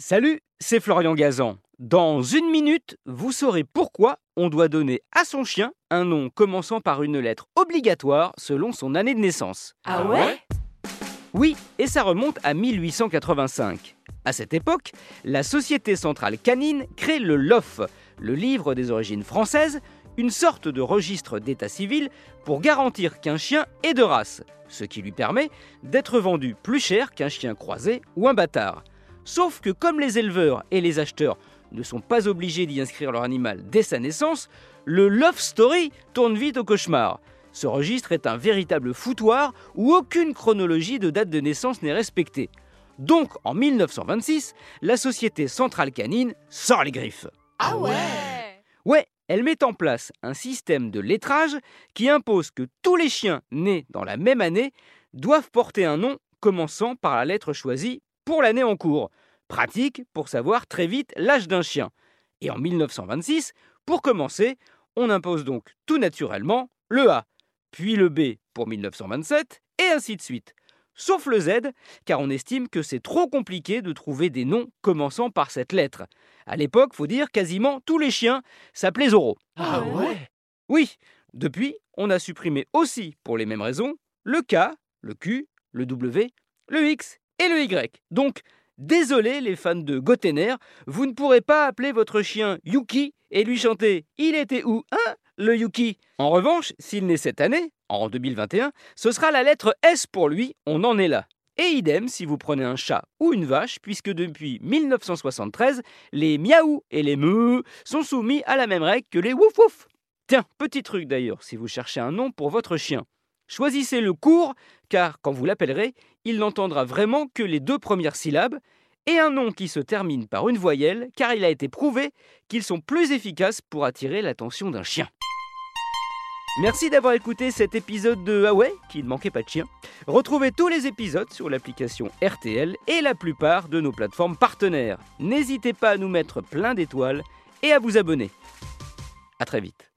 Salut, c'est Florian Gazan. Dans une minute, vous saurez pourquoi on doit donner à son chien un nom commençant par une lettre obligatoire selon son année de naissance. Ah ouais? Oui, et ça remonte à 1885. À cette époque, la Société centrale canine crée le LOF, le livre des origines françaises, une sorte de registre d'état civil pour garantir qu'un chien est de race, ce qui lui permet d'être vendu plus cher qu'un chien croisé ou un bâtard. Sauf que comme les éleveurs et les acheteurs ne sont pas obligés d'y inscrire leur animal dès sa naissance, le Love Story tourne vite au cauchemar. Ce registre est un véritable foutoir où aucune chronologie de date de naissance n'est respectée. Donc en 1926, la Société centrale canine sort les griffes. Ah ouais Ouais, elle met en place un système de lettrage qui impose que tous les chiens nés dans la même année doivent porter un nom commençant par la lettre choisie pour l'année en cours. Pratique pour savoir très vite l'âge d'un chien. Et en 1926, pour commencer, on impose donc tout naturellement le A, puis le B pour 1927, et ainsi de suite. Sauf le Z, car on estime que c'est trop compliqué de trouver des noms commençant par cette lettre. À l'époque, faut dire, quasiment tous les chiens s'appelaient Zoro. Ah ouais? Oui, depuis, on a supprimé aussi, pour les mêmes raisons, le K, le Q, le W, le X et le Y. Donc, désolé les fans de Gotener, vous ne pourrez pas appeler votre chien Yuki et lui chanter Il était où, hein, le Yuki? En revanche, s'il naît cette année, en 2021, ce sera la lettre S pour lui, on en est là. Et idem si vous prenez un chat ou une vache, puisque depuis 1973, les miaou et les meuh sont soumis à la même règle que les wouf wouf. Tiens, petit truc d'ailleurs, si vous cherchez un nom pour votre chien. Choisissez le court, car quand vous l'appellerez, il n'entendra vraiment que les deux premières syllabes, et un nom qui se termine par une voyelle, car il a été prouvé qu'ils sont plus efficaces pour attirer l'attention d'un chien. Merci d'avoir écouté cet épisode de Ah ouais, qui ne manquait pas de chien. Retrouvez tous les épisodes sur l'application RTL et la plupart de nos plateformes partenaires. N'hésitez pas à nous mettre plein d'étoiles et à vous abonner. A très vite.